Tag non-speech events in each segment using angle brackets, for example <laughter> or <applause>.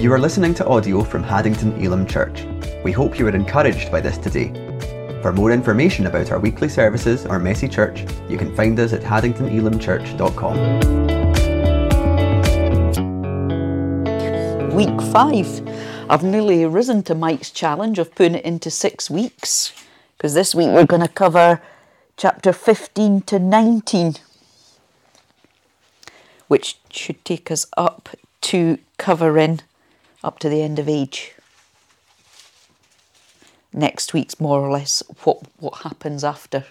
You are listening to audio from Haddington Elim Church. We hope you were encouraged by this today. For more information about our weekly services or Messy Church, you can find us at haddingtonelimchurch.com. Week 5. I've nearly risen to Mike's challenge of putting it into six weeks because this week we're going to cover chapter 15 to 19, which should take us up to covering up to the end of age. Next week's more or less what, what happens after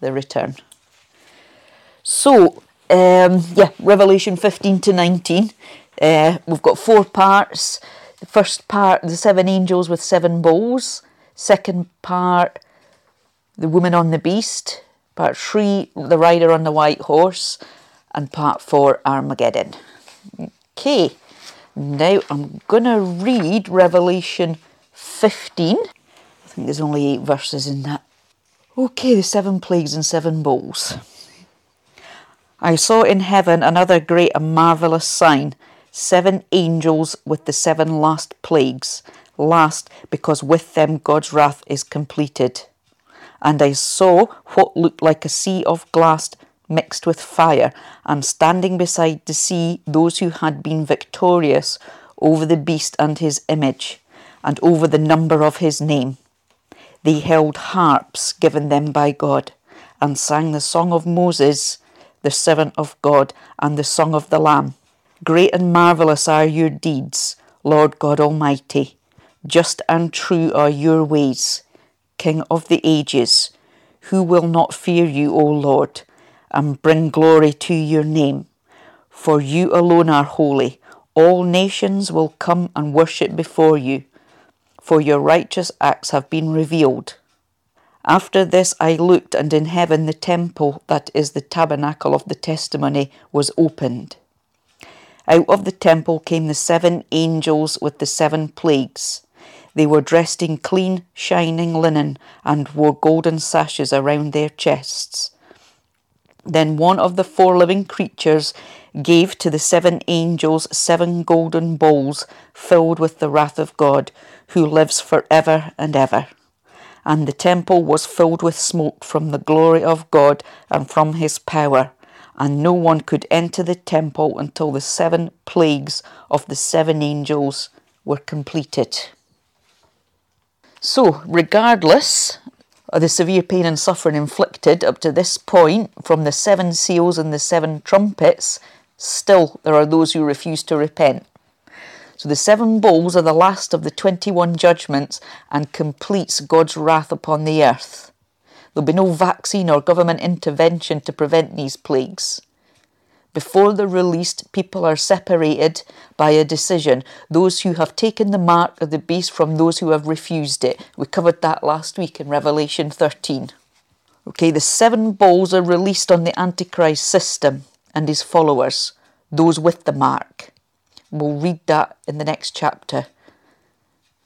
the return. So, um, yeah, Revelation 15 to 19. Uh, we've got four parts. The first part, the seven angels with seven bowls. Second part, the woman on the beast. Part three, the rider on the white horse. And part four, Armageddon. Okay, now I'm going to read Revelation 15. I think there's only eight verses in that. Okay, the seven plagues and seven bowls. I saw in heaven another great and marvellous sign seven angels with the seven last plagues, last because with them God's wrath is completed. And I saw what looked like a sea of glass mixed with fire, and standing beside the sea those who had been victorious over the beast and his image, and over the number of his name. They held harps given them by God, and sang the song of Moses, the servant of God, and the song of the Lamb. Great and marvellous are your deeds, Lord God Almighty. Just and true are your ways, King of the ages. Who will not fear you, O Lord, and bring glory to your name? For you alone are holy. All nations will come and worship before you, for your righteous acts have been revealed. After this I looked, and in heaven the temple, that is the tabernacle of the testimony, was opened. Out of the temple came the seven angels with the seven plagues. They were dressed in clean, shining linen and wore golden sashes around their chests. Then one of the four living creatures gave to the seven angels seven golden bowls filled with the wrath of God, who lives for ever and ever. And the temple was filled with smoke from the glory of God and from his power and no one could enter the temple until the seven plagues of the seven angels were completed. So, regardless of the severe pain and suffering inflicted up to this point from the seven seals and the seven trumpets, still there are those who refuse to repent. So the seven bowls are the last of the 21 judgments and completes God's wrath upon the earth. There'll be no vaccine or government intervention to prevent these plagues. Before they're released, people are separated by a decision. Those who have taken the mark of the beast from those who have refused it. We covered that last week in Revelation 13. Okay, the seven bowls are released on the Antichrist system and his followers, those with the mark. We'll read that in the next chapter.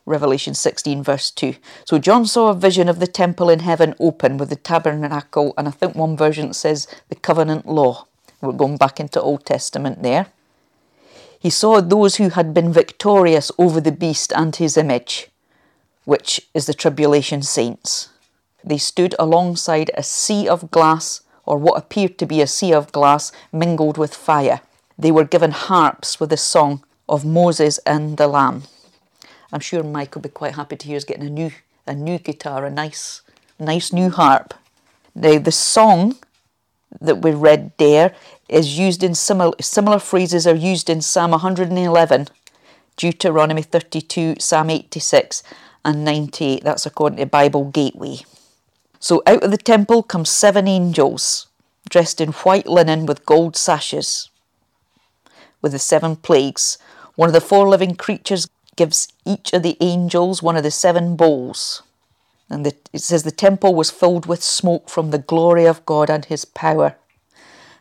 Revelation 16, verse 2. So John saw a vision of the temple in heaven open with the tabernacle, and I think one version says the covenant law. We're going back into Old Testament there. He saw those who had been victorious over the beast and his image, which is the tribulation saints. They stood alongside a sea of glass, or what appeared to be a sea of glass, mingled with fire. They were given harps with the song of Moses and the Lamb. I'm sure Mike will be quite happy to hear us getting a new a new guitar, a nice nice new harp. Now the song that we read there is used in similar similar phrases are used in Psalm 111, Deuteronomy 32, Psalm 86, and 98. That's according to Bible Gateway. So out of the temple come seven angels, dressed in white linen with gold sashes, with the seven plagues. One of the four living creatures gives each of the angels one of the seven bowls. And the, it says the temple was filled with smoke from the glory of God and his power.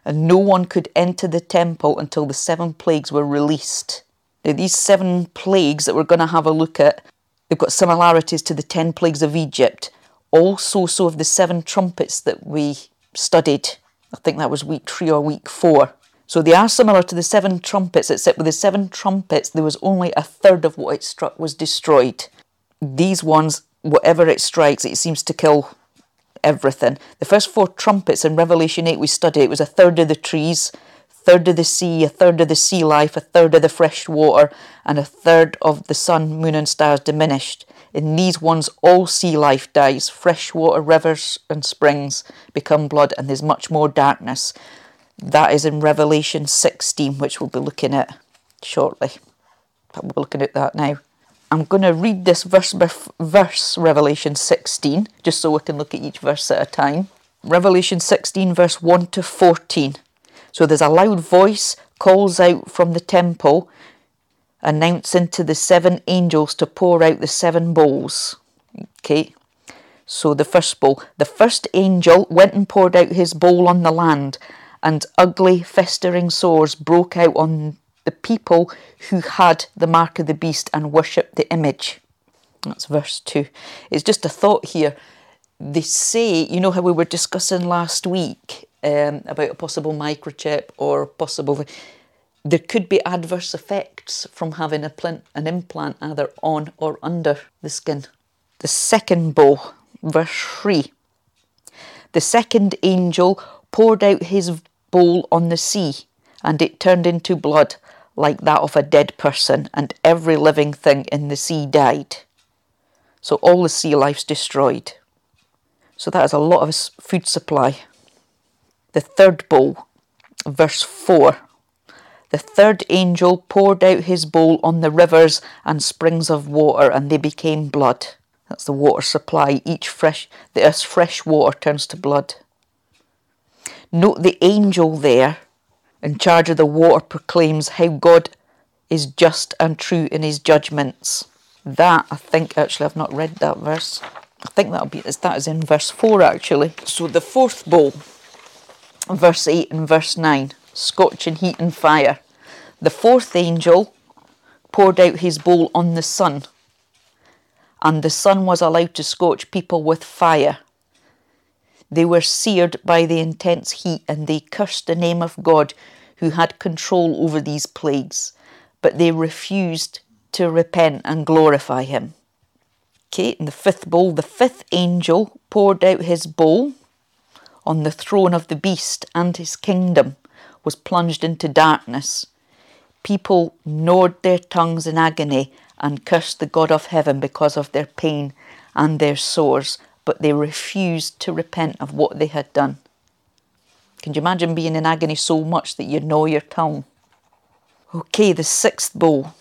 And no one could enter the temple until the seven plagues were released. Now, these seven plagues that we're going to have a look at, they've got similarities to the ten plagues of Egypt. Also, so of the seven trumpets that we studied. I think that was week three or week four. So they are similar to the seven trumpets, except with the seven trumpets, there was only a third of what it struck was destroyed. These ones, whatever it strikes, it seems to kill everything. The first four trumpets in Revelation 8 we studied, it was a third of the trees, third of the sea, a third of the sea life, a third of the fresh water, and a third of the sun, moon, and stars diminished. In these ones, all sea life dies. Fresh water, rivers, and springs become blood, and there's much more darkness. That is in Revelation 16, which we'll be looking at shortly. We'll be looking at that now. I'm going to read this verse by verse, Revelation 16, just so we can look at each verse at a time. Revelation 16, verse 1 to 14. So there's a loud voice calls out from the temple, announcing to the seven angels to pour out the seven bowls. Okay, so the first bowl. The first angel went and poured out his bowl on the land, and ugly, festering sores broke out on the people who had the mark of the beast and worshipped the image. That's verse 2. It's just a thought here. They say, you know how we were discussing last week um, about a possible microchip or possible. There could be adverse effects from having a plant, an implant either on or under the skin. The second bowl, verse 3. The second angel poured out his bowl on the sea, and it turned into blood like that of a dead person, and every living thing in the sea died. So all the sea life's destroyed. So that is a lot of food supply. The third bowl, verse 4. The third angel poured out his bowl on the rivers and springs of water, and they became blood. That's the water supply. Each fresh, the earth's fresh water turns to blood. Note the angel there in charge of the water proclaims how God is just and true in his judgments. That, I think, actually, I've not read that verse. I think that'll be, that is in verse 4 actually. So the fourth bowl, verse 8 and verse 9, scorching heat and fire. The fourth angel poured out his bowl on the sun, and the sun was allowed to scorch people with fire. They were seared by the intense heat and they cursed the name of God who had control over these plagues, but they refused to repent and glorify him. Okay, in the fifth bowl, the fifth angel poured out his bowl on the throne of the beast, and his kingdom was plunged into darkness. People gnawed their tongues in agony and cursed the God of heaven because of their pain and their sores, but they refused to repent of what they had done. Can you imagine being in agony so much that you know your tongue? Okay, the sixth bowl.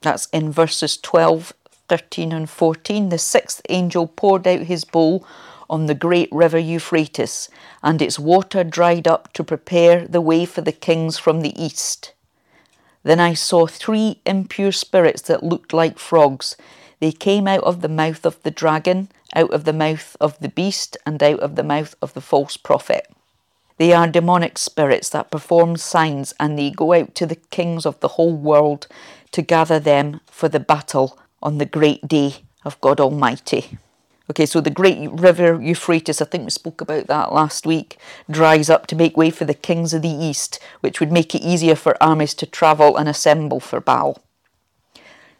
That's in verses 12, 13, and 14. The sixth angel poured out his bowl on the great river Euphrates, and its water dried up to prepare the way for the kings from the east. Then I saw three impure spirits that looked like frogs. They came out of the mouth of the dragon out of the mouth of the beast and out of the mouth of the false prophet. They are demonic spirits that perform signs and they go out to the kings of the whole world to gather them for the battle on the great day of God Almighty. Okay, so the great river Euphrates, I think we spoke about that last week, dries up to make way for the kings of the east, which would make it easier for armies to travel and assemble for Baal.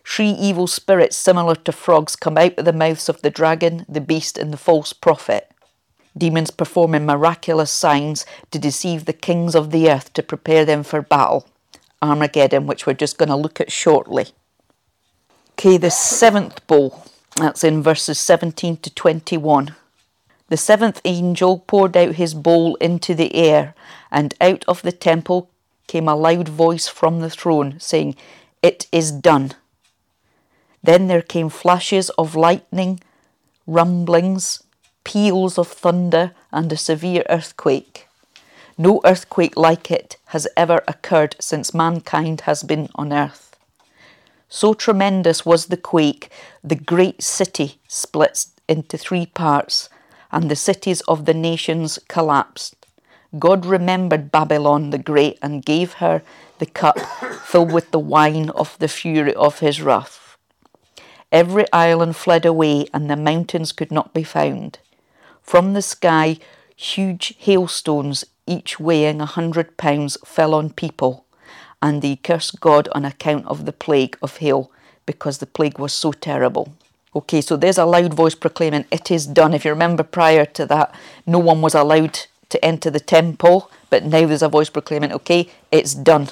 Three evil spirits similar to frogs come out of the mouths of the dragon, the beast, and the false prophet. Demons performing miraculous signs to deceive the kings of the earth to prepare them for battle. Armageddon, which we're just going to look at shortly. Okay, the seventh bowl. That's in verses 17 to 21. The seventh angel poured out his bowl into the air, and out of the temple came a loud voice from the throne, saying, It is done. Then there came flashes of lightning, rumblings, peals of thunder, and a severe earthquake. No earthquake like it has ever occurred since mankind has been on earth. So tremendous was the quake, the great city split into three parts, and the cities of the nations collapsed. God remembered Babylon the Great and gave her the cup filled with the wine of the fury of his wrath. Every island fled away, and the mountains could not be found. From the sky, huge hailstones each weighing a hundred pounds, fell on people, and they cursed God on account of the plague of hail, because the plague was so terrible. Okay, so there's a loud voice proclaiming, It is done. If you remember prior to that, no one was allowed to enter the temple, but now there's a voice proclaiming, Okay, it's done.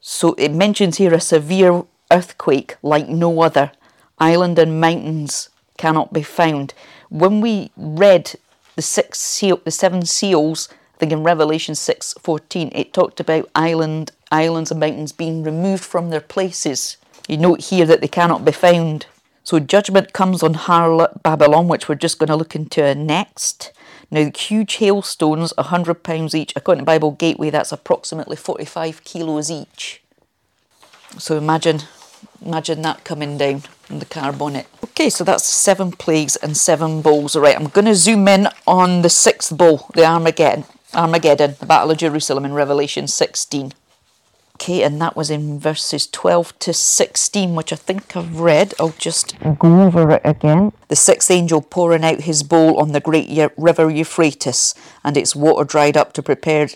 So it mentions here a severe earthquake like no other. Island and mountains cannot be found. When we read the six seal, the seven seals, I think in Revelation six fourteen, it talked about island, islands and mountains being removed from their places. You note here that they cannot be found. So judgment comes on harlot Babylon, which we're just going to look into next. Now, huge hailstones, £100 each. According to Bible Gateway, that's approximately 45 kilos each. So imagine, imagine that coming down on the car bonnet. Okay, so that's seven plagues and seven bowls. All right, I'm going to zoom in on the sixth bowl, the Armageddon. Armageddon, the Battle of Jerusalem in Revelation 16. Okay, and that was in verses 12 to 16, which I think I've read. I'll just go over it again. The sixth angel pouring out his bowl on the great river Euphrates, and its water dried up to prepare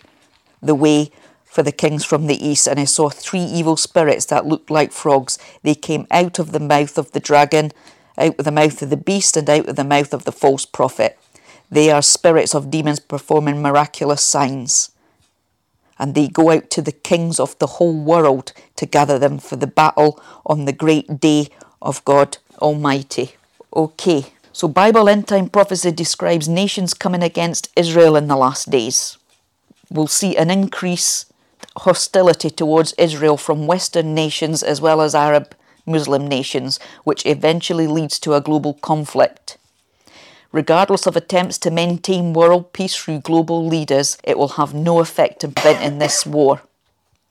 the way for the kings from the east. And I saw three evil spirits that looked like frogs. They came out of the mouth of the dragon, out of the mouth of the beast, and out of the mouth of the false prophet. They are spirits of demons performing miraculous signs and they go out to the kings of the whole world to gather them for the battle on the great day of God Almighty. Okay, so Bible end time prophecy describes nations coming against Israel in the last days. We'll see an increase hostility towards Israel from Western nations as well as Arab Muslim nations, which eventually leads to a global conflict. Regardless of attempts to maintain world peace through global leaders, it will have no effect in preventing this war.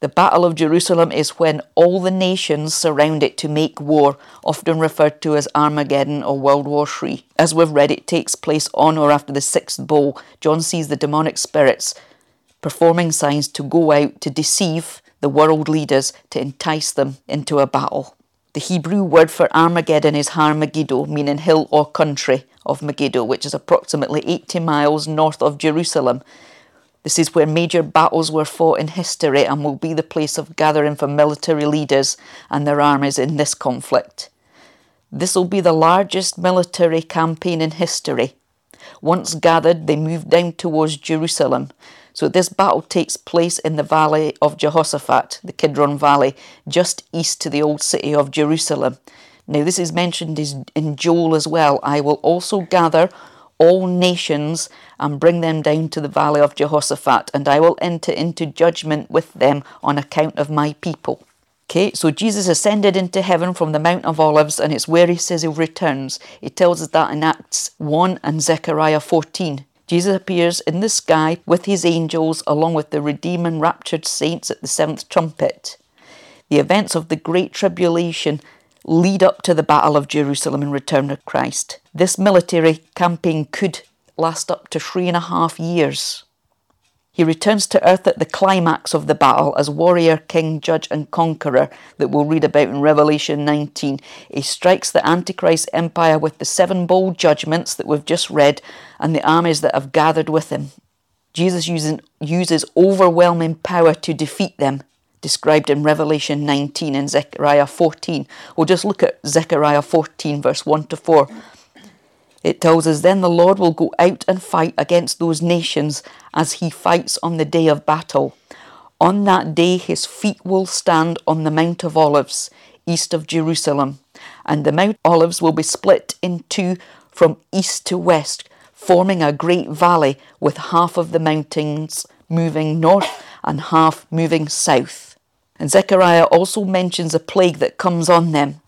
The Battle of Jerusalem is when all the nations surround it to make war, often referred to as Armageddon or World War III. As we've read, it takes place on or after the sixth bowl. John sees the demonic spirits performing signs to go out to deceive the world leaders to entice them into a battle. The Hebrew word for Armageddon is Har Megiddo, meaning hill or country of Megiddo, which is approximately 80 miles north of Jerusalem. This is where major battles were fought in history and will be the place of gathering for military leaders and their armies in this conflict. This will be the largest military campaign in history. Once gathered, they moved down towards Jerusalem. So this battle takes place in the valley of Jehoshaphat, the Kidron Valley, just east to the old city of Jerusalem. Now, this is mentioned in Joel as well. I will also gather all nations and bring them down to the valley of Jehoshaphat, and I will enter into judgment with them on account of my people. Okay, so Jesus ascended into heaven from the Mount of Olives, and it's where he says he returns. He tells us that in Acts 1 and Zechariah 14. Jesus appears in the sky with his angels, along with the redeemed and raptured saints at the seventh trumpet. The events of the Great Tribulation lead up to the Battle of Jerusalem and return of Christ. This military campaign could last up to three and a half years. He returns to earth at the climax of the battle as warrior, king, judge, and conqueror that we'll read about in Revelation 19. He strikes the Antichrist empire with the seven bowl judgments that we've just read and the armies that have gathered with him. Jesus using, uses overwhelming power to defeat them described in Revelation 19 and Zechariah 14. We'll just look at Zechariah 14, verse 1 to 4. It tells us, Then the Lord will go out and fight against those nations as he fights on the day of battle. On that day his feet will stand on the Mount of Olives, east of Jerusalem, and the Mount Olives will be split in two from east to west, forming a great valley with half of the mountains moving north and half moving south. And Zechariah also mentions a plague that comes on them.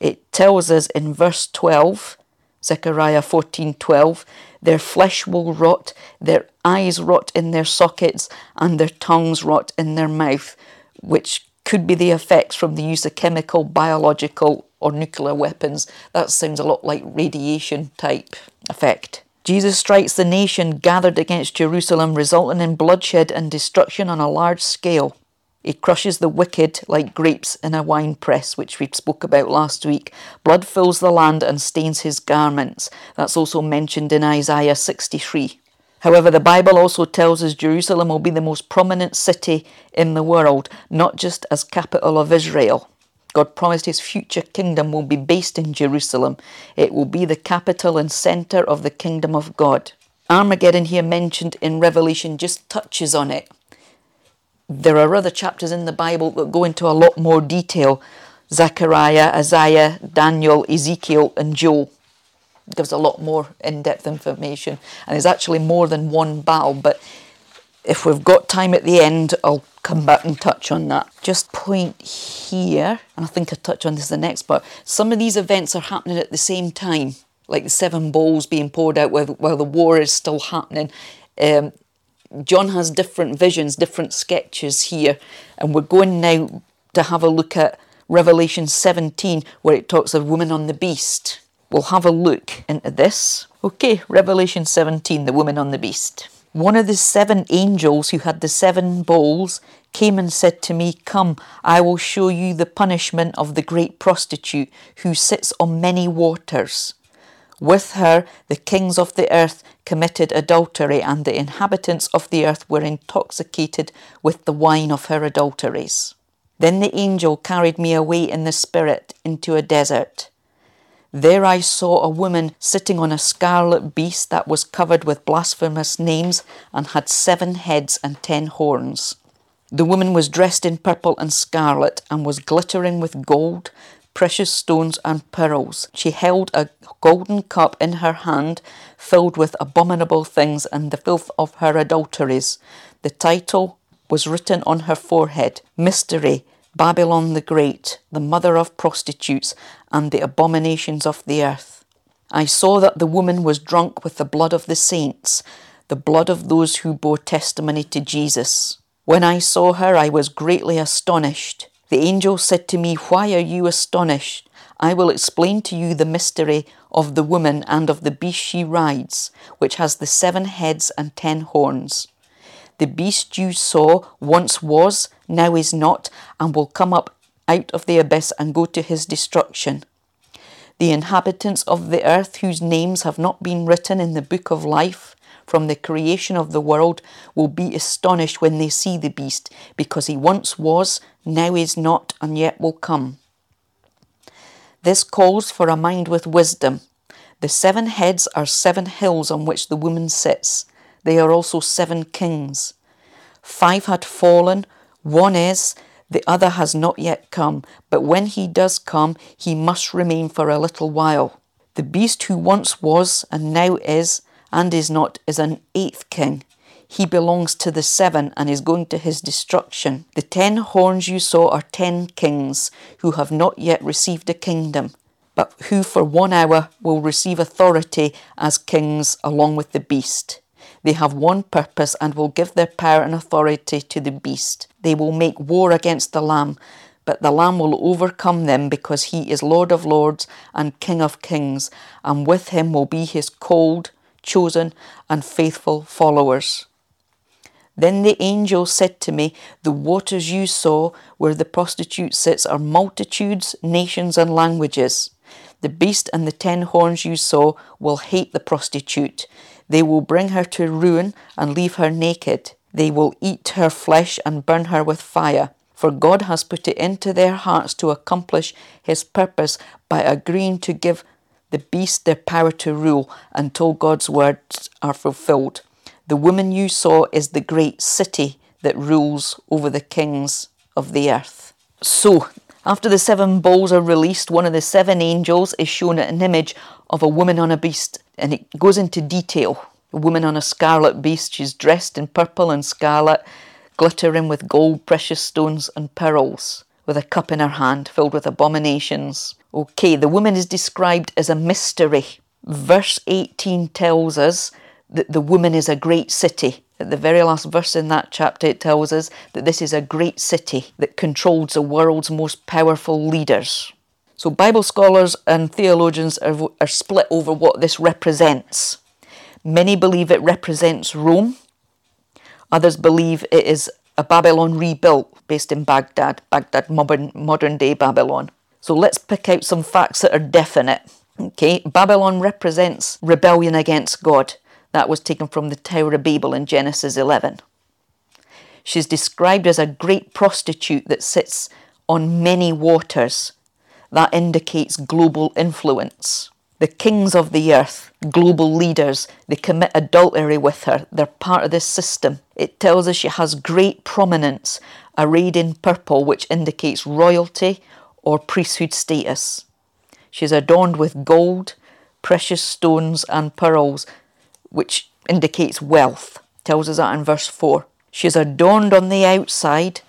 It tells us in verse 12, Zechariah 14:12, their flesh will rot, their eyes rot in their sockets, and their tongues rot in their mouth, which could be the effects from the use of chemical, biological, or nuclear weapons. That sounds a lot like radiation type effect. Jesus strikes the nation gathered against Jerusalem, resulting in bloodshed and destruction on a large scale. He crushes the wicked like grapes in a wine press, which we spoke about last week. Blood fills the land and stains his garments. That's also mentioned in Isaiah 63. However, the Bible also tells us Jerusalem will be the most prominent city in the world, not just as capital of Israel. God promised his future kingdom will be based in Jerusalem. It will be the capital and centre of the kingdom of God. Armageddon, here mentioned in Revelation, just touches on it. There are other chapters in the Bible that go into a lot more detail. Zechariah, Isaiah, Daniel, Ezekiel, and Joel. Gives a lot more in-depth information and there's actually more than one battle but if we've got time at the end I'll come back and touch on that. Just point here and I think I touch on this in the next part. Some of these events are happening at the same time like the seven bowls being poured out while, while the war is still happening. Um, John has different visions different sketches here and we're going now to have a look at Revelation 17 where it talks of woman on the beast We'll have a look into this. Okay, Revelation 17, the woman on the beast. One of the seven angels who had the seven bowls came and said to me, Come, I will show you the punishment of the great prostitute who sits on many waters. With her, the kings of the earth committed adultery, and the inhabitants of the earth were intoxicated with the wine of her adulteries. Then the angel carried me away in the spirit into a desert there I saw a woman sitting on a scarlet beast that was covered with blasphemous names and had seven heads and ten horns. The woman was dressed in purple and scarlet and was glittering with gold, precious stones, and pearls. She held a golden cup in her hand filled with abominable things and the filth of her adulteries. The title was written on her forehead Mystery Babylon the Great, the mother of prostitutes and the abominations of the earth. I saw that the woman was drunk with the blood of the saints, the blood of those who bore testimony to Jesus. When I saw her, I was greatly astonished. The angel said to me, Why are you astonished? I will explain to you the mystery of the woman and of the beast she rides, which has the seven heads and ten horns. The beast you saw once was, now is not, and will come up out of the abyss and go to his destruction. The inhabitants of the earth, whose names have not been written in the book of life from the creation of the world, will be astonished when they see the beast, because he once was, now is not, and yet will come. This calls for a mind with wisdom. The seven heads are seven hills on which the woman sits. They are also seven kings. Five had fallen, one is, the other has not yet come, but when he does come, he must remain for a little while. The beast who once was, and now is, and is not, is an eighth king. He belongs to the seven and is going to his destruction. The ten horns you saw are ten kings who have not yet received a kingdom, but who for one hour will receive authority as kings along with the beast. They have one purpose and will give their power and authority to the beast. They will make war against the Lamb, but the Lamb will overcome them because he is Lord of lords and King of kings, and with him will be his called, chosen, and faithful followers. Then the angel said to me, The waters you saw where the prostitute sits are multitudes, nations, and languages. The beast and the ten horns you saw will hate the prostitute. They will bring her to ruin and leave her naked. They will eat her flesh and burn her with fire. For God has put it into their hearts to accomplish his purpose by agreeing to give the beast their power to rule until God's words are fulfilled. The woman you saw is the great city that rules over the kings of the earth. So, after the seven bowls are released, one of the seven angels is shown an image of a woman on a beast and it goes into detail. A woman on a scarlet beast, she's dressed in purple and scarlet, glittering with gold, precious stones, and pearls, with a cup in her hand filled with abominations. Okay, the woman is described as a mystery. Verse 18 tells us that the woman is a great city. At the very last verse in that chapter, it tells us that this is a great city that controls the world's most powerful leaders. So, Bible scholars and theologians are, are split over what this represents. Many believe it represents Rome, others believe it is a Babylon rebuilt based in Baghdad, Baghdad, modern, modern day Babylon. So, let's pick out some facts that are definite. Okay, Babylon represents rebellion against God. That was taken from the Tower of Babel in Genesis 11. She's described as a great prostitute that sits on many waters. That indicates global influence. The kings of the earth, global leaders, they commit adultery with her. They're part of this system. It tells us she has great prominence, arrayed in purple, which indicates royalty or priesthood status. She is adorned with gold, precious stones, and pearls, which indicates wealth. Tells us that in verse 4. She is adorned on the outside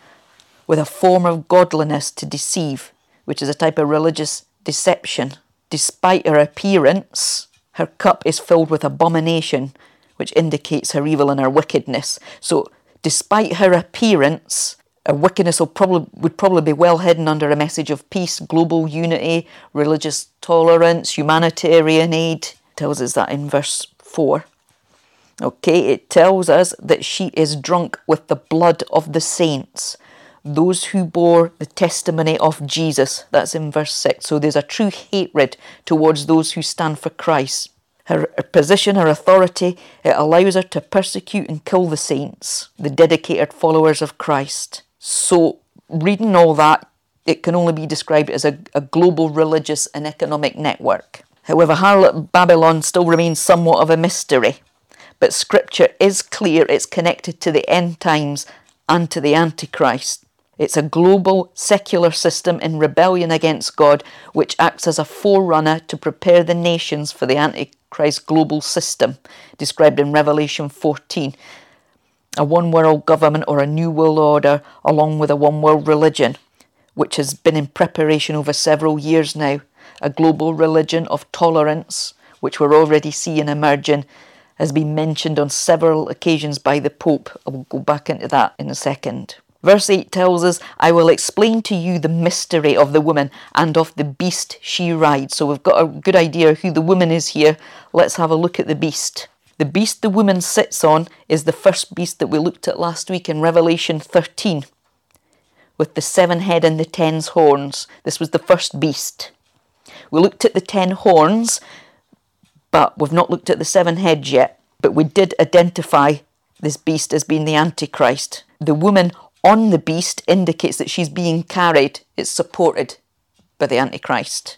with a form of godliness to deceive, which is a type of religious deception. Despite her appearance, her cup is filled with abomination, which indicates her evil and her wickedness. So, despite her appearance, her wickedness will probably, would probably be well hidden under a message of peace, global unity, religious tolerance, humanitarian aid. It tells us that in verse 4. Okay, it tells us that she is drunk with the blood of the saints, those who bore the testimony of Jesus. That's in verse 6. So there's a true hatred towards those who stand for Christ. Her, her position, her authority, it allows her to persecute and kill the saints, the dedicated followers of Christ. So, reading all that, it can only be described as a, a global religious and economic network. However, harlot Babylon still remains somewhat of a mystery but scripture is clear it's connected to the end times and to the Antichrist. It's a global secular system in rebellion against God, which acts as a forerunner to prepare the nations for the Antichrist global system, described in Revelation 14. A one world government or a new world order, along with a one world religion, which has been in preparation over several years now. A global religion of tolerance, which we're already seeing emerging has been mentioned on several occasions by the Pope. I will go back into that in a second. Verse 8 tells us, I will explain to you the mystery of the woman and of the beast she rides. So we've got a good idea who the woman is here. Let's have a look at the beast. The beast the woman sits on is the first beast that we looked at last week in Revelation 13, with the seven head and the ten horns. This was the first beast. We looked at the ten horns but we've not looked at the seven heads yet. But we did identify this beast as being the Antichrist. The woman on the beast indicates that she's being carried, it's supported by the Antichrist.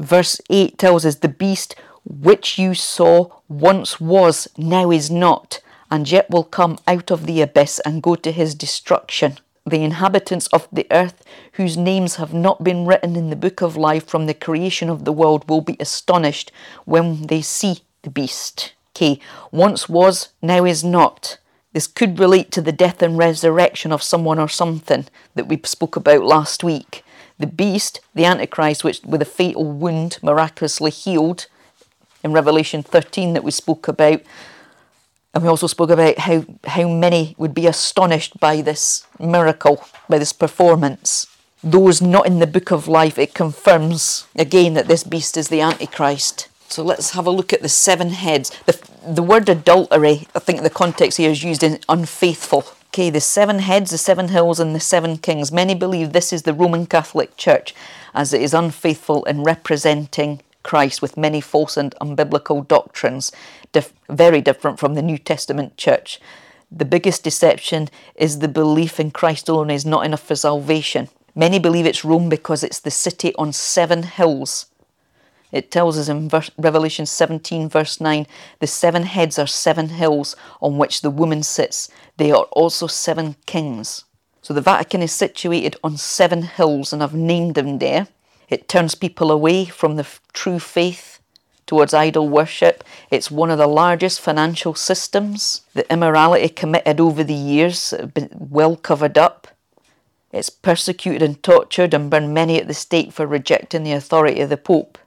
Verse 8 tells us the beast which you saw once was, now is not, and yet will come out of the abyss and go to his destruction the inhabitants of the earth, whose names have not been written in the book of life from the creation of the world, will be astonished when they see the beast. Okay, once was, now is not. This could relate to the death and resurrection of someone or something that we spoke about last week. The beast, the Antichrist, which with a fatal wound miraculously healed in Revelation 13 that we spoke about, and we also spoke about how, how many would be astonished by this miracle, by this performance. Those not in the book of life, it confirms again that this beast is the Antichrist. So let's have a look at the seven heads. The, the word adultery, I think the context here is used in unfaithful. Okay, the seven heads, the seven hills, and the seven kings. Many believe this is the Roman Catholic Church, as it is unfaithful in representing Christ with many false and unbiblical doctrines, dif- very different from the New Testament church. The biggest deception is the belief in Christ alone is not enough for salvation. Many believe it's Rome because it's the city on seven hills. It tells us in verse, Revelation 17, verse 9, the seven heads are seven hills on which the woman sits. They are also seven kings. So the Vatican is situated on seven hills, and I've named them there. It turns people away from the true faith towards idol worship. It's one of the largest financial systems. The immorality committed over the years have been well covered up. It's persecuted and tortured and burned many at the stake for rejecting the authority of the Pope.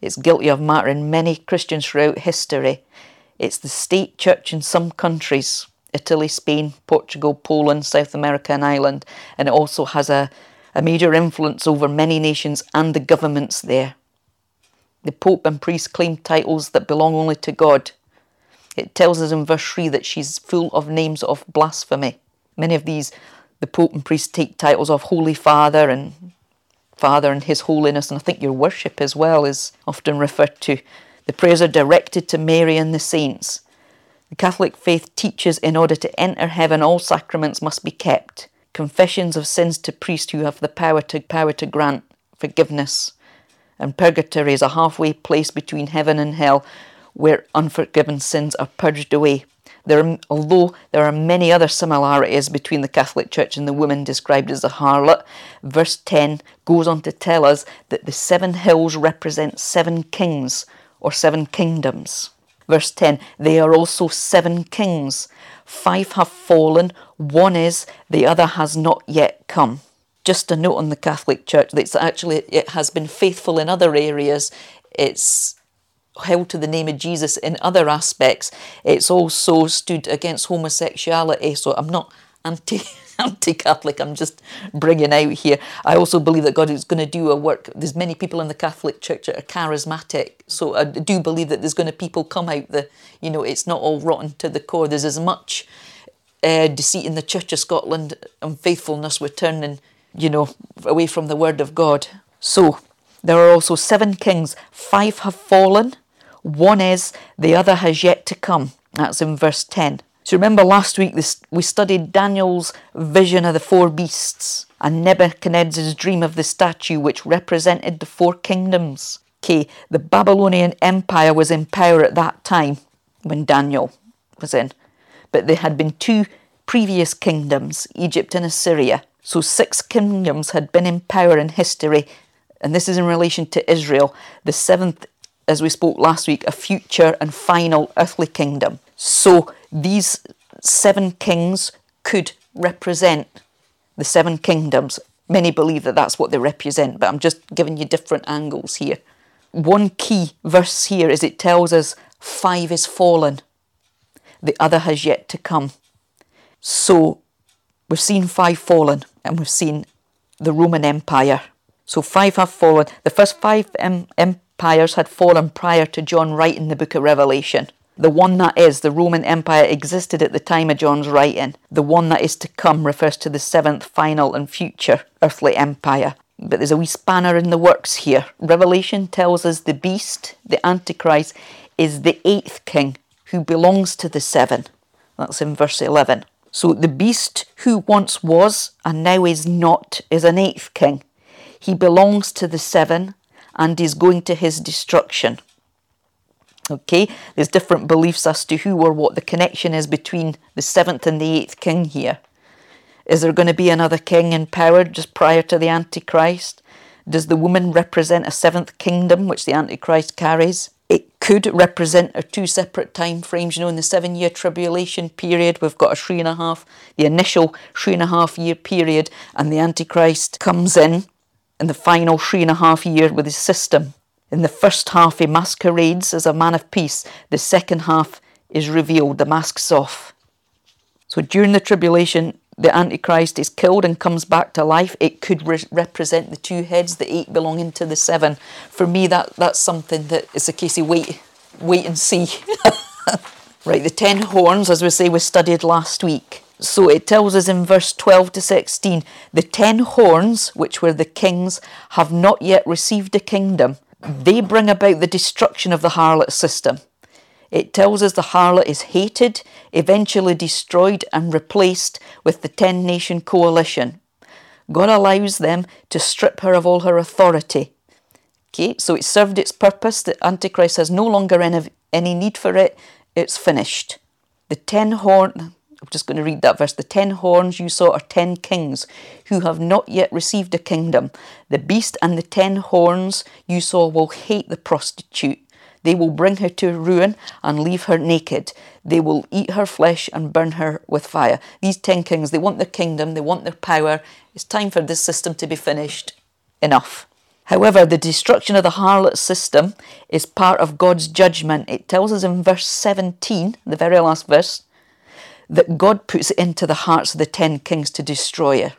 It's guilty of martyring many Christians throughout history. It's the state church in some countries Italy, Spain, Portugal, Poland, South America, and Ireland. And it also has a a major influence over many nations and the governments there. The Pope and priests claim titles that belong only to God. It tells us in verse 3 that she's full of names of blasphemy. Many of these, the Pope and priests take titles of Holy Father and Father and His Holiness, and I think your worship as well is often referred to The prayers are directed to Mary and the saints. The Catholic faith teaches in order to enter heaven, all sacraments must be kept. Confessions of sins to priests who have the power to power to grant forgiveness. And purgatory is a halfway place between heaven and hell, where unforgiven sins are purged away. There are, although there are many other similarities between the Catholic Church and the woman described as a harlot, verse 10 goes on to tell us that the seven hills represent seven kings or seven kingdoms. Verse 10 They are also seven kings. Five have fallen, one is, the other has not yet come. Just a note on the Catholic Church that it's actually it has been faithful in other areas. It's held to the name of Jesus in other aspects. It's also stood against homosexuality. So I'm not anti <laughs> anti-Catholic. <laughs> I'm just bringing out here. I also believe that God is going to do a work. There's many people in the Catholic Church that are charismatic, so I do believe that there's going to people come out. The you know it's not all rotten to the core. There's as much uh, deceit in the Church of Scotland and faithfulness with turning you know away from the Word of God. So there are also seven kings. Five have fallen. One is, the other has yet to come. That's in verse 10. So remember last week this, we studied Daniel's vision of the four beasts and Nebuchadnezzar's dream of the statue which represented the four kingdoms. Okay, the Babylonian Empire was in power at that time when Daniel was in. But there had been two previous kingdoms, Egypt and Assyria. So six kingdoms had been in power in history, and this is in relation to Israel. The seventh as we spoke last week, a future and final earthly kingdom. So these seven kings could represent the seven kingdoms. Many believe that that's what they represent, but I'm just giving you different angles here. One key verse here is it tells us five is fallen, the other has yet to come. So we've seen five fallen, and we've seen the Roman Empire. So five have fallen. The first five um, empires had fallen prior to John writing the book of Revelation. The one that is, the Roman Empire, existed at the time of John's writing. The one that is to come refers to the seventh, final, and future earthly empire. But there's a wee spanner in the works here. Revelation tells us the beast, the Antichrist, is the eighth king who belongs to the seven. That's in verse 11. So the beast who once was and now is not is an eighth king. He belongs to the seven and is going to his destruction. Okay, there's different beliefs as to who or what the connection is between the seventh and the eighth king here. Is there going to be another king in power just prior to the Antichrist? Does the woman represent a seventh kingdom which the Antichrist carries? It could represent a two separate time frames. You know, in the seven year tribulation period, we've got a three and a half, the initial three and a half year period, and the Antichrist comes in in the final three and a half year with his system. In the first half, he masquerades as a man of peace. The second half is revealed, the mask's off. So during the tribulation, the Antichrist is killed and comes back to life. It could re- represent the two heads, the eight belonging to the seven. For me, that that's something that is a case of wait, wait and see. <laughs> right, the ten horns, as we say, we studied last week. So it tells us in verse 12 to 16 the ten horns, which were the kings, have not yet received a kingdom. They bring about the destruction of the harlot system. It tells us the harlot is hated, eventually destroyed, and replaced with the ten nation coalition. God allows them to strip her of all her authority. Okay, so it served its purpose. The Antichrist has no longer any, any need for it. It's finished. The ten horn I'm just going to read that verse. The ten horns you saw are ten kings who have not yet received a kingdom. The beast and the ten horns you saw will hate the prostitute. They will bring her to ruin and leave her naked. They will eat her flesh and burn her with fire. These ten kings, they want their kingdom, they want their power. It's time for this system to be finished. Enough. However, the destruction of the harlot system is part of God's judgment. It tells us in verse 17, the very last verse, that God puts it into the hearts of the ten kings to destroy her,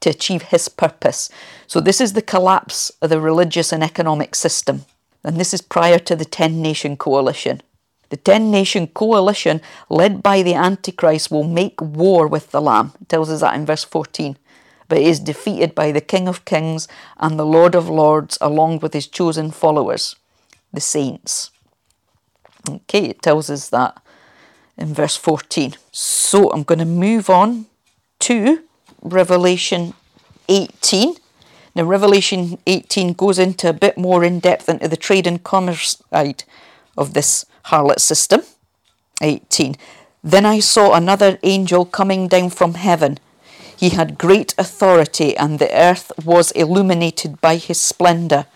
to achieve his purpose. So, this is the collapse of the religious and economic system. And this is prior to the ten nation coalition. The ten nation coalition, led by the Antichrist, will make war with the Lamb. It tells us that in verse 14. But is defeated by the King of Kings and the Lord of Lords, along with his chosen followers. the saints. Okay, it tells us that in verse 14. So I'm going to move on to Revelation 18. Now, Revelation 18 goes into a bit more in depth into the trade and commerce side of this harlot system. 18. Then I saw another angel coming down from heaven. He had great authority, and the earth was illuminated by his splendour.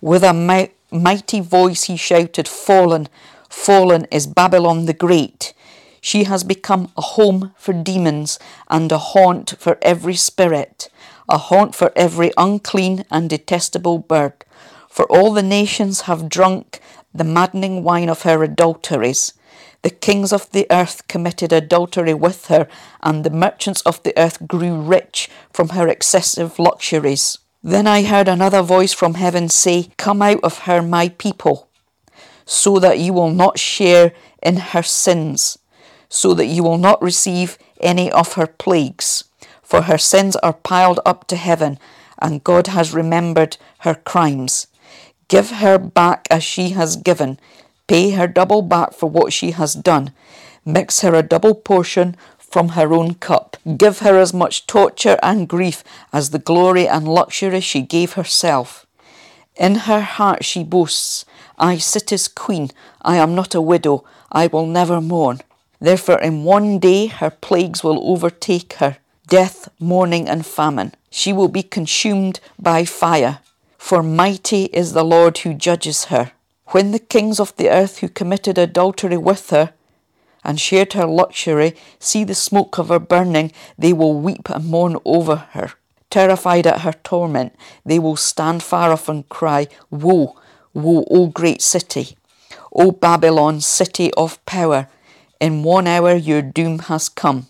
With a mi- mighty voice he shouted, Fallen, fallen is Babylon the Great. She has become a home for demons and a haunt for every spirit, a haunt for every unclean and detestable bird. For all the nations have drunk the maddening wine of her adulteries. The kings of the earth committed adultery with her, and the merchants of the earth grew rich from her excessive luxuries. Then I heard another voice from heaven say, Come out of her, my people, so that you will not share in her sins, so that you will not receive any of her plagues. For her sins are piled up to heaven, and God has remembered her crimes. Give her back as she has given Pay her double back for what she has done. Mix her a double portion from her own cup. Give her as much torture and grief as the glory and luxury she gave herself. In her heart she boasts, I sit as queen, I am not a widow, I will never mourn. Therefore, in one day her plagues will overtake her death, mourning, and famine. She will be consumed by fire, for mighty is the Lord who judges her. When the kings of the earth who committed adultery with her and shared her luxury see the smoke of her burning, they will weep and mourn over her. Terrified at her torment, they will stand far off and cry, Woe, woe, O great city! O Babylon, city of power! In one hour your doom has come.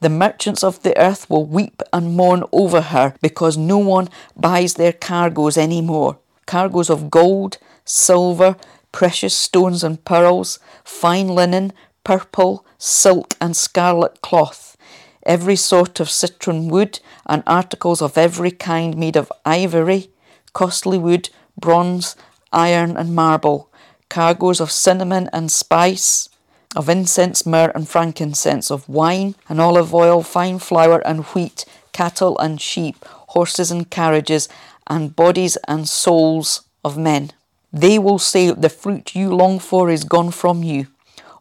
The merchants of the earth will weep and mourn over her because no one buys their cargoes any more. Cargoes of gold, silver, precious stones and pearls, fine linen, purple, silk, and scarlet cloth, every sort of citron wood, and articles of every kind made of ivory, costly wood, bronze, iron, and marble, cargoes of cinnamon and spice, of incense, myrrh, and frankincense, of wine and olive oil, fine flour and wheat, cattle and sheep, horses and carriages, and bodies and souls of men. They will say, The fruit you long for is gone from you.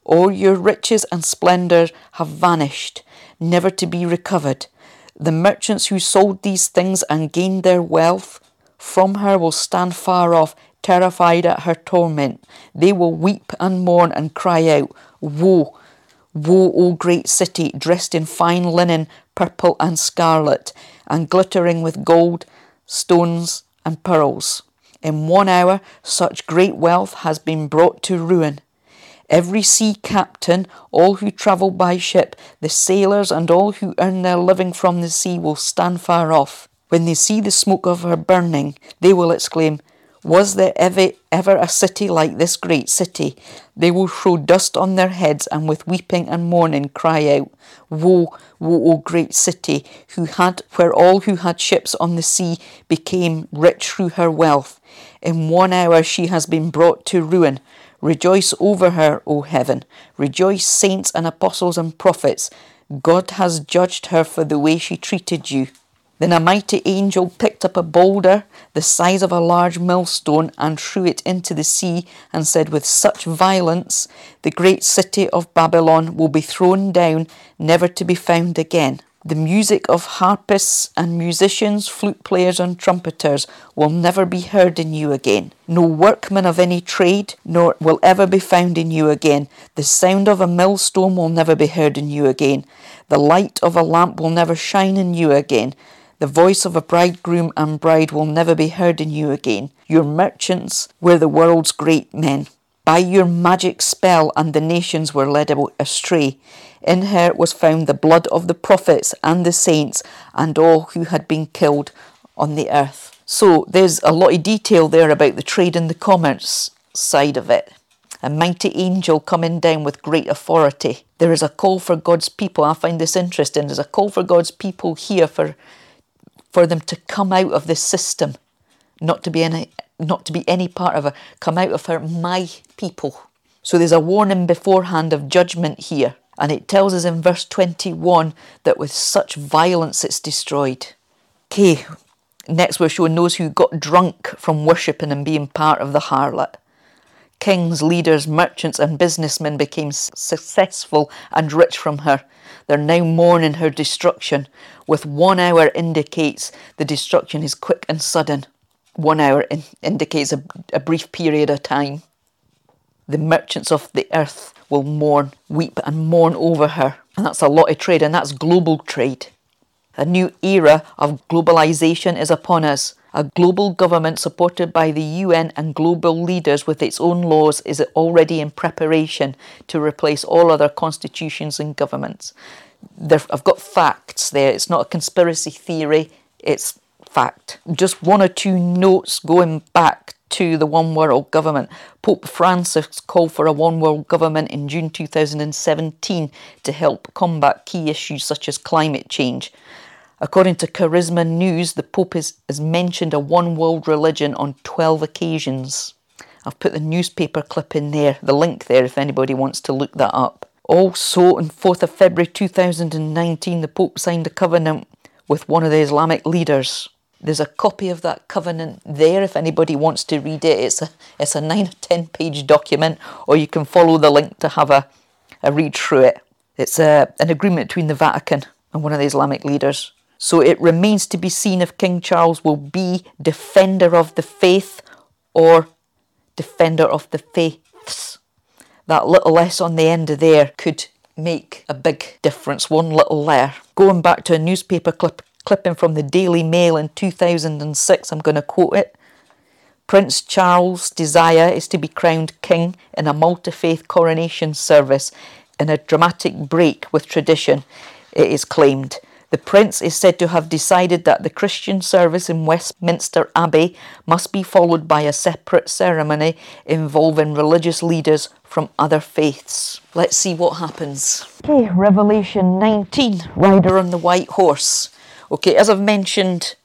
All your riches and splendour have vanished, never to be recovered. The merchants who sold these things and gained their wealth from her will stand far off, terrified at her torment. They will weep and mourn and cry out, Woe! Woe, O great city, dressed in fine linen, purple and scarlet, and glittering with gold, stones, and pearls. In one hour, such great wealth has been brought to ruin. Every sea captain, all who travel by ship, the sailors, and all who earn their living from the sea will stand far off. When they see the smoke of her burning, they will exclaim, Was there ever, ever a city like this great city? They will throw dust on their heads and with weeping and mourning cry out, Woe, woe, O great city, who had where all who had ships on the sea became rich through her wealth. In one hour she has been brought to ruin. Rejoice over her, O heaven. Rejoice, saints and apostles and prophets. God has judged her for the way she treated you. Then a mighty angel picked up a boulder the size of a large millstone and threw it into the sea and said, With such violence, the great city of Babylon will be thrown down, never to be found again. The music of harpists and musicians, flute players, and trumpeters will never be heard in you again. No workman of any trade nor will ever be found in you again. The sound of a millstone will never be heard in you again. The light of a lamp will never shine in you again. The voice of a bridegroom and bride will never be heard in you again. Your merchants were the world's great men. By your magic spell, and the nations were led astray. In her was found the blood of the prophets and the saints and all who had been killed on the earth. So there's a lot of detail there about the trade and the commerce side of it. A mighty angel coming down with great authority. There is a call for God's people. I find this interesting. There's a call for God's people here for for them to come out of this system, not to be any not to be any part of her. Come out of her, my people. So there's a warning beforehand of judgment here. And it tells us in verse 21 that with such violence it's destroyed. Okay, next we're showing those who got drunk from worshipping and being part of the harlot. Kings, leaders, merchants, and businessmen became successful and rich from her. They're now mourning her destruction. With one hour indicates the destruction is quick and sudden. One hour in- indicates a, a brief period of time. The merchants of the earth will mourn, weep, and mourn over her. And that's a lot of trade, and that's global trade. A new era of globalization is upon us. A global government supported by the UN and global leaders with its own laws is already in preparation to replace all other constitutions and governments. There, I've got facts there. It's not a conspiracy theory, it's fact. Just one or two notes going back to the one world government. Pope Francis called for a one world government in June 2017 to help combat key issues such as climate change. According to Charisma News, the Pope has, has mentioned a one world religion on 12 occasions. I've put the newspaper clip in there, the link there if anybody wants to look that up. Also, on 4th of February 2019, the Pope signed a covenant with one of the Islamic leaders. There's a copy of that covenant there if anybody wants to read it. It's a, it's a 9 or 10 page document, or you can follow the link to have a, a read through it. It's a, an agreement between the Vatican and one of the Islamic leaders. So it remains to be seen if King Charles will be defender of the faith or defender of the faiths. That little S on the end of there could make a big difference, one little letter. Going back to a newspaper clip, clipping from the Daily Mail in 2006, I'm going to quote it. Prince Charles' desire is to be crowned king in a multi faith coronation service in a dramatic break with tradition, it is claimed. The Prince is said to have decided that the Christian service in Westminster Abbey must be followed by a separate ceremony involving religious leaders from other faiths. Let's see what happens. Okay, Revelation 19 Rider on the White Horse. Okay, as I've mentioned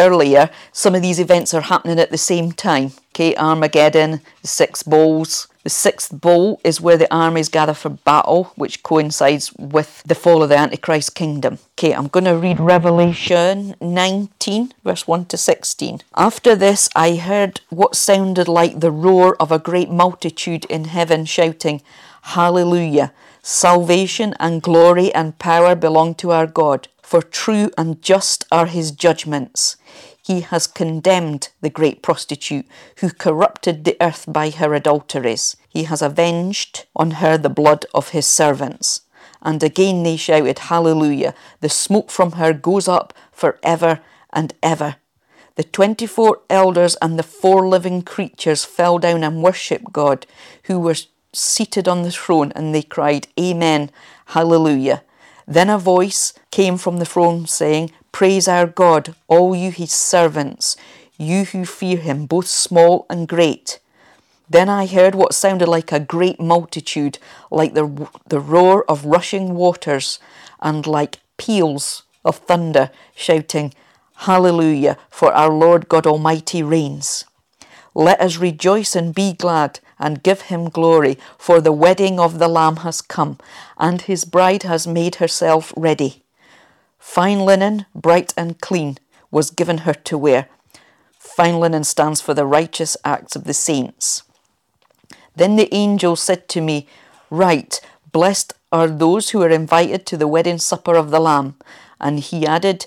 earlier, some of these events are happening at the same time. Okay, Armageddon, the six bowls, the sixth bowl is where the armies gather for battle, which coincides with the fall of the Antichrist kingdom. Okay, I'm going to read Revelation 19, verse 1 to 16. After this, I heard what sounded like the roar of a great multitude in heaven shouting, Hallelujah! Salvation and glory and power belong to our God, for true and just are his judgments he has condemned the great prostitute who corrupted the earth by her adulteries. He has avenged on her the blood of his servants. And again they shouted, Hallelujah! The smoke from her goes up for ever and ever. The twenty four elders and the four living creatures fell down and worshipped God, who was seated on the throne, and they cried, Amen, Hallelujah. Then a voice came from the throne saying, Praise our God, all you his servants, you who fear him, both small and great. Then I heard what sounded like a great multitude, like the, the roar of rushing waters, and like peals of thunder, shouting, Hallelujah, for our Lord God Almighty reigns. Let us rejoice and be glad and give him glory, for the wedding of the Lamb has come, and his bride has made herself ready. Fine linen, bright and clean, was given her to wear. Fine linen stands for the righteous acts of the saints. Then the angel said to me, Write, blessed are those who are invited to the wedding supper of the Lamb. And he added,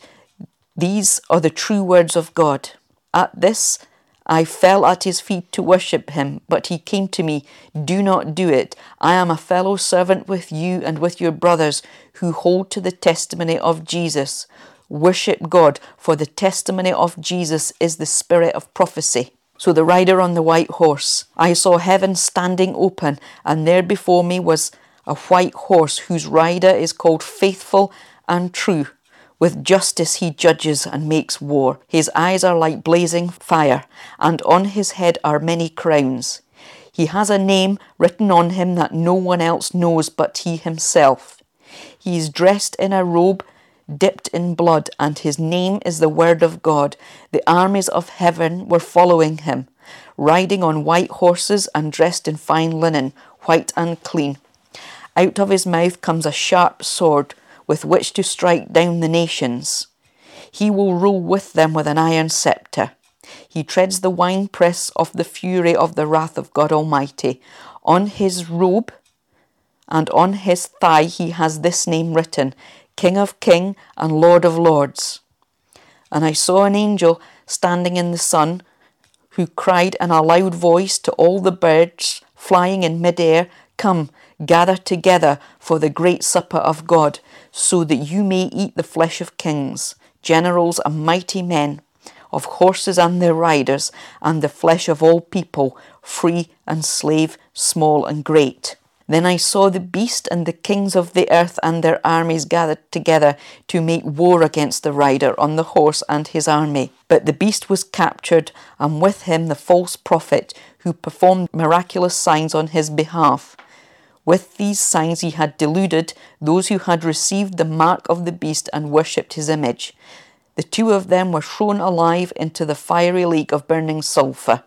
These are the true words of God. At this, I fell at his feet to worship him, but he came to me, Do not do it. I am a fellow servant with you and with your brothers who hold to the testimony of Jesus. Worship God, for the testimony of Jesus is the spirit of prophecy. So the rider on the white horse, I saw heaven standing open, and there before me was a white horse whose rider is called Faithful and True. With justice he judges and makes war. His eyes are like blazing fire, and on his head are many crowns. He has a name written on him that no one else knows but he himself. He is dressed in a robe dipped in blood, and his name is the Word of God. The armies of heaven were following him, riding on white horses and dressed in fine linen, white and clean. Out of his mouth comes a sharp sword with which to strike down the nations. He will rule with them with an iron sceptre. He treads the winepress of the fury of the wrath of God Almighty. On his robe and on his thigh he has this name written King of Kings and Lord of Lords. And I saw an angel standing in the sun who cried in a loud voice to all the birds flying in mid-air, Come, gather together for the great supper of God, so that you may eat the flesh of kings, generals and mighty men, of horses and their riders, and the flesh of all people, free and slave, small and great. Then I saw the beast and the kings of the earth and their armies gathered together to make war against the rider on the horse and his army. But the beast was captured, and with him the false prophet who performed miraculous signs on his behalf. With these signs he had deluded those who had received the mark of the beast and worshipped his image. The two of them were thrown alive into the fiery lake of burning sulphur.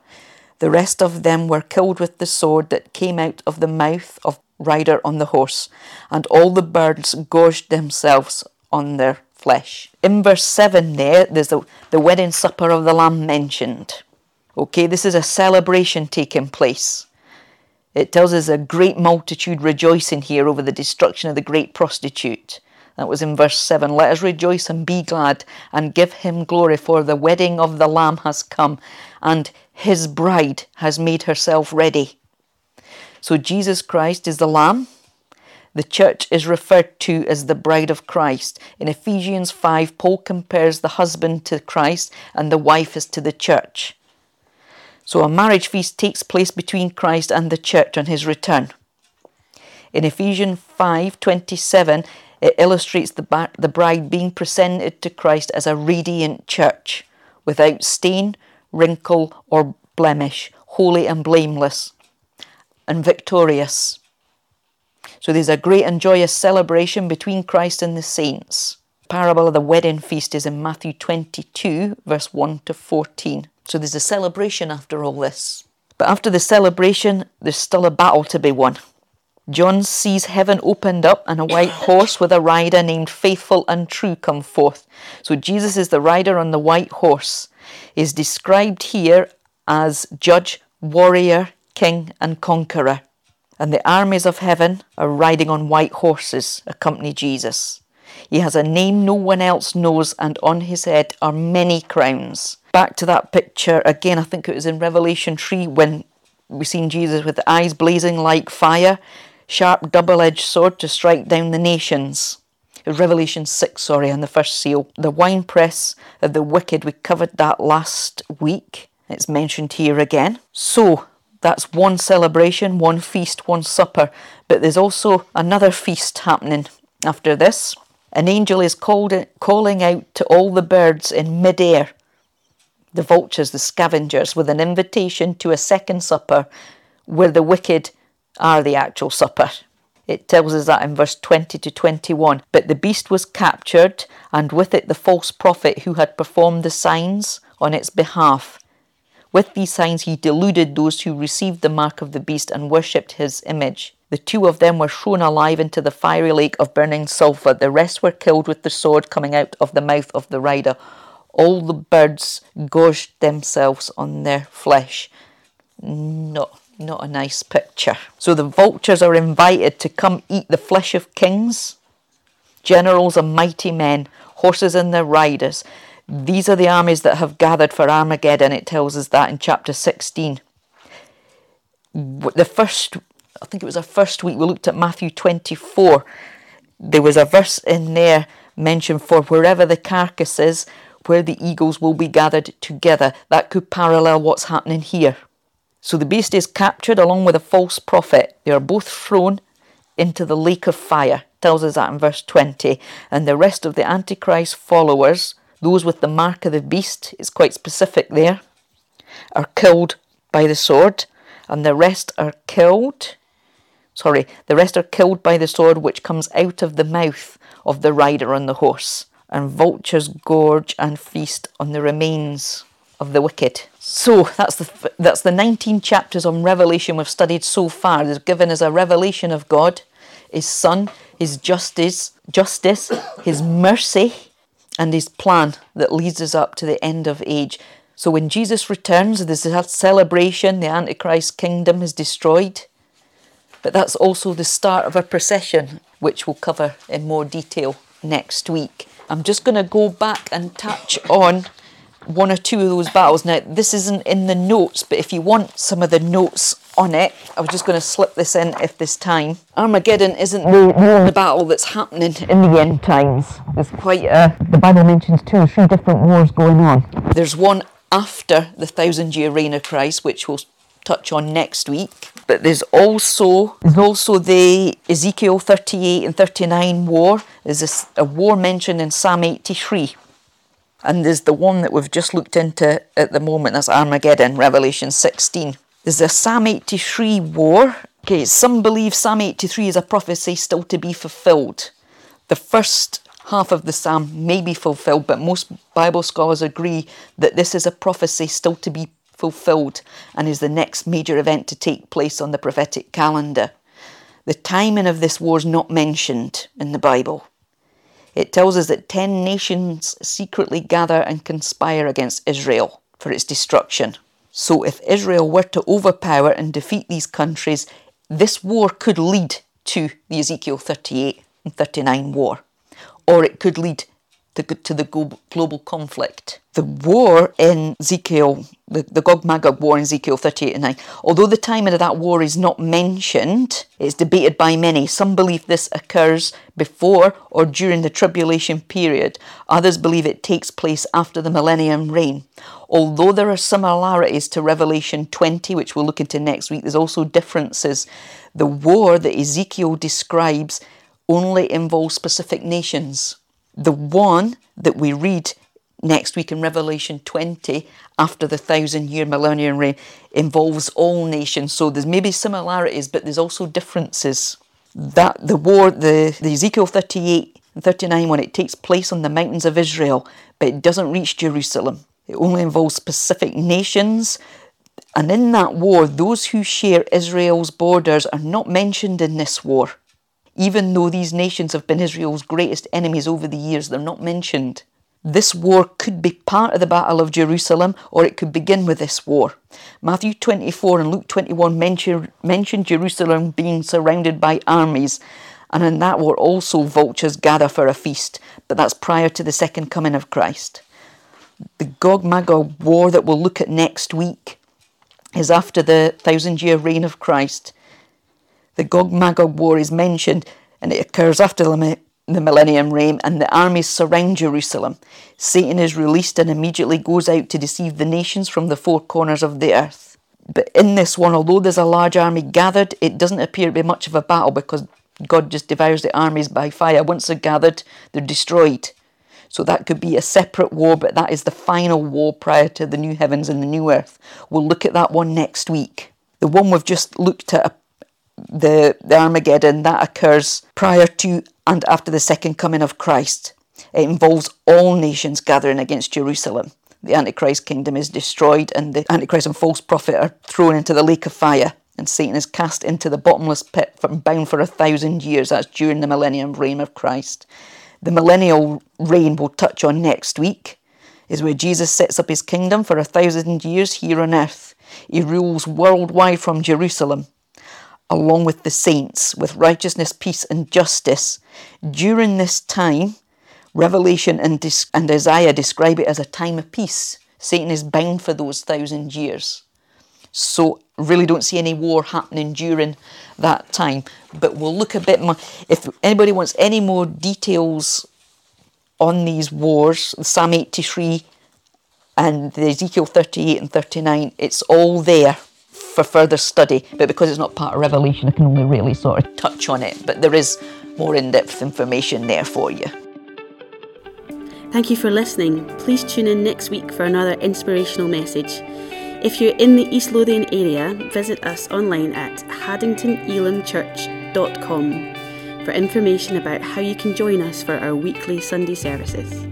The rest of them were killed with the sword that came out of the mouth of rider on the horse, and all the birds gorged themselves on their flesh. In verse 7 there, there's the, the wedding supper of the Lamb mentioned. Okay, this is a celebration taking place. It tells us a great multitude rejoicing here over the destruction of the great prostitute. That was in verse 7. Let us rejoice and be glad and give him glory, for the wedding of the Lamb has come, and his bride has made herself ready. So Jesus Christ is the Lamb. The church is referred to as the bride of Christ. In Ephesians 5, Paul compares the husband to Christ and the wife is to the church. So a marriage feast takes place between Christ and the church on his return. In Ephesians 5:27, it illustrates the, the bride being presented to Christ as a radiant church, without stain, wrinkle, or blemish, holy and blameless, and victorious. So there's a great and joyous celebration between Christ and the saints. The parable of the wedding feast is in Matthew 22, verse 1 to 14. So there's a celebration after all this. But after the celebration, there's still a battle to be won. John sees heaven opened up and a white <coughs> horse with a rider named Faithful and True come forth. So Jesus is the rider on the white horse. Is described here as judge, warrior, king, and conqueror. And the armies of heaven are riding on white horses, accompany Jesus. He has a name no one else knows, and on his head are many crowns. Back to that picture again, I think it was in Revelation 3 when we seen Jesus with eyes blazing like fire sharp double edged sword to strike down the nations. Revelation 6, sorry, on the first seal. The winepress of the wicked, we covered that last week. It's mentioned here again. So, that's one celebration, one feast, one supper. But there's also another feast happening after this. An angel is called, calling out to all the birds in mid-air, the vultures, the scavengers, with an invitation to a second supper where the wicked are the actual supper. It tells us that in verse 20 to 21. But the beast was captured, and with it the false prophet who had performed the signs on its behalf. With these signs he deluded those who received the mark of the beast and worshipped his image. The two of them were thrown alive into the fiery lake of burning sulphur. The rest were killed with the sword coming out of the mouth of the rider. All the birds gorged themselves on their flesh. No not a nice picture. So the vultures are invited to come eat the flesh of kings, generals and mighty men, horses and their riders. These are the armies that have gathered for Armageddon. It tells us that in chapter 16. The first, I think it was our first week, we looked at Matthew 24. There was a verse in there mentioned for wherever the carcass is, where the eagles will be gathered together. That could parallel what's happening here. So the beast is captured along with a false prophet. They are both thrown into the lake of fire. Tells us that in verse 20. And the rest of the Antichrist followers, those with the mark of the beast, is quite specific there, are killed by the sword. And the rest are killed. Sorry, the rest are killed by the sword which comes out of the mouth of the rider on the horse. And vultures gorge and feast on the remains of the wicked. So that's the that's the 19 chapters on Revelation we've studied so far. They've given us a revelation of God, His Son, His justice, justice, His mercy, and His plan that leads us up to the end of age. So when Jesus returns, there's a celebration. The Antichrist kingdom is destroyed. But that's also the start of a procession, which we'll cover in more detail next week. I'm just going to go back and touch on one or two of those battles. Now, this isn't in the notes, but if you want some of the notes on it, I was just going to slip this in if this time. Armageddon isn't the, the battle that's happening in the end times. There's quite a. The Bible mentions two or three different wars going on. There's one after the thousand year reign of Christ, which we'll touch on next week. But there's also there's also the Ezekiel 38 and 39 war. There's a, a war mentioned in Psalm 83. And there's the one that we've just looked into at the moment, that's Armageddon, Revelation 16. There's a Psalm 83 war. Okay, some believe Psalm 83 is a prophecy still to be fulfilled. The first half of the psalm may be fulfilled, but most Bible scholars agree that this is a prophecy still to be fulfilled and is the next major event to take place on the prophetic calendar. The timing of this war is not mentioned in the Bible. It tells us that ten nations secretly gather and conspire against Israel for its destruction. So, if Israel were to overpower and defeat these countries, this war could lead to the Ezekiel 38 and 39 war, or it could lead to, to the global conflict. The war in Ezekiel, the, the Gog Magog war in Ezekiel 38 and 9, although the timing of that war is not mentioned, it's debated by many. Some believe this occurs before or during the tribulation period, others believe it takes place after the millennium reign. Although there are similarities to Revelation 20, which we'll look into next week, there's also differences. The war that Ezekiel describes only involves specific nations. The one that we read next week in Revelation 20, after the thousand year millennium reign, involves all nations. So there's maybe similarities, but there's also differences. That the war, the, the Ezekiel 38 and 39 one, it takes place on the mountains of Israel, but it doesn't reach Jerusalem. It only involves specific nations. And in that war, those who share Israel's borders are not mentioned in this war. Even though these nations have been Israel's greatest enemies over the years, they're not mentioned. This war could be part of the Battle of Jerusalem or it could begin with this war. Matthew 24 and Luke 21 mention, mention Jerusalem being surrounded by armies, and in that war also vultures gather for a feast, but that's prior to the second coming of Christ. The Gog Magog war that we'll look at next week is after the thousand year reign of Christ. The Gog Magog war is mentioned and it occurs after the, the millennium reign and the armies surround Jerusalem. Satan is released and immediately goes out to deceive the nations from the four corners of the earth. But in this one, although there's a large army gathered, it doesn't appear to be much of a battle because God just devours the armies by fire. Once they're gathered, they're destroyed. So that could be a separate war, but that is the final war prior to the new heavens and the new earth. We'll look at that one next week. The one we've just looked at the, the Armageddon, that occurs prior to and after the second coming of Christ. It involves all nations gathering against Jerusalem. The Antichrist kingdom is destroyed, and the Antichrist and false prophet are thrown into the lake of fire, and Satan is cast into the bottomless pit, from bound for a thousand years. That's during the millennium reign of Christ. The millennial reign we'll touch on next week is where Jesus sets up his kingdom for a thousand years here on earth. He rules worldwide from Jerusalem along with the saints, with righteousness, peace, and justice. During this time, Revelation and, and Isaiah describe it as a time of peace. Satan is bound for those thousand years. So, really don't see any war happening during that time. But we'll look a bit more. If anybody wants any more details on these wars, Psalm 83 and the Ezekiel 38 and 39, it's all there for further study, but because it's not part of Revelation, I can only really sort of touch on it. But there is more in depth information there for you. Thank you for listening. Please tune in next week for another inspirational message. If you're in the East Lothian area, visit us online at haddingtonelimchurch.com for information about how you can join us for our weekly Sunday services.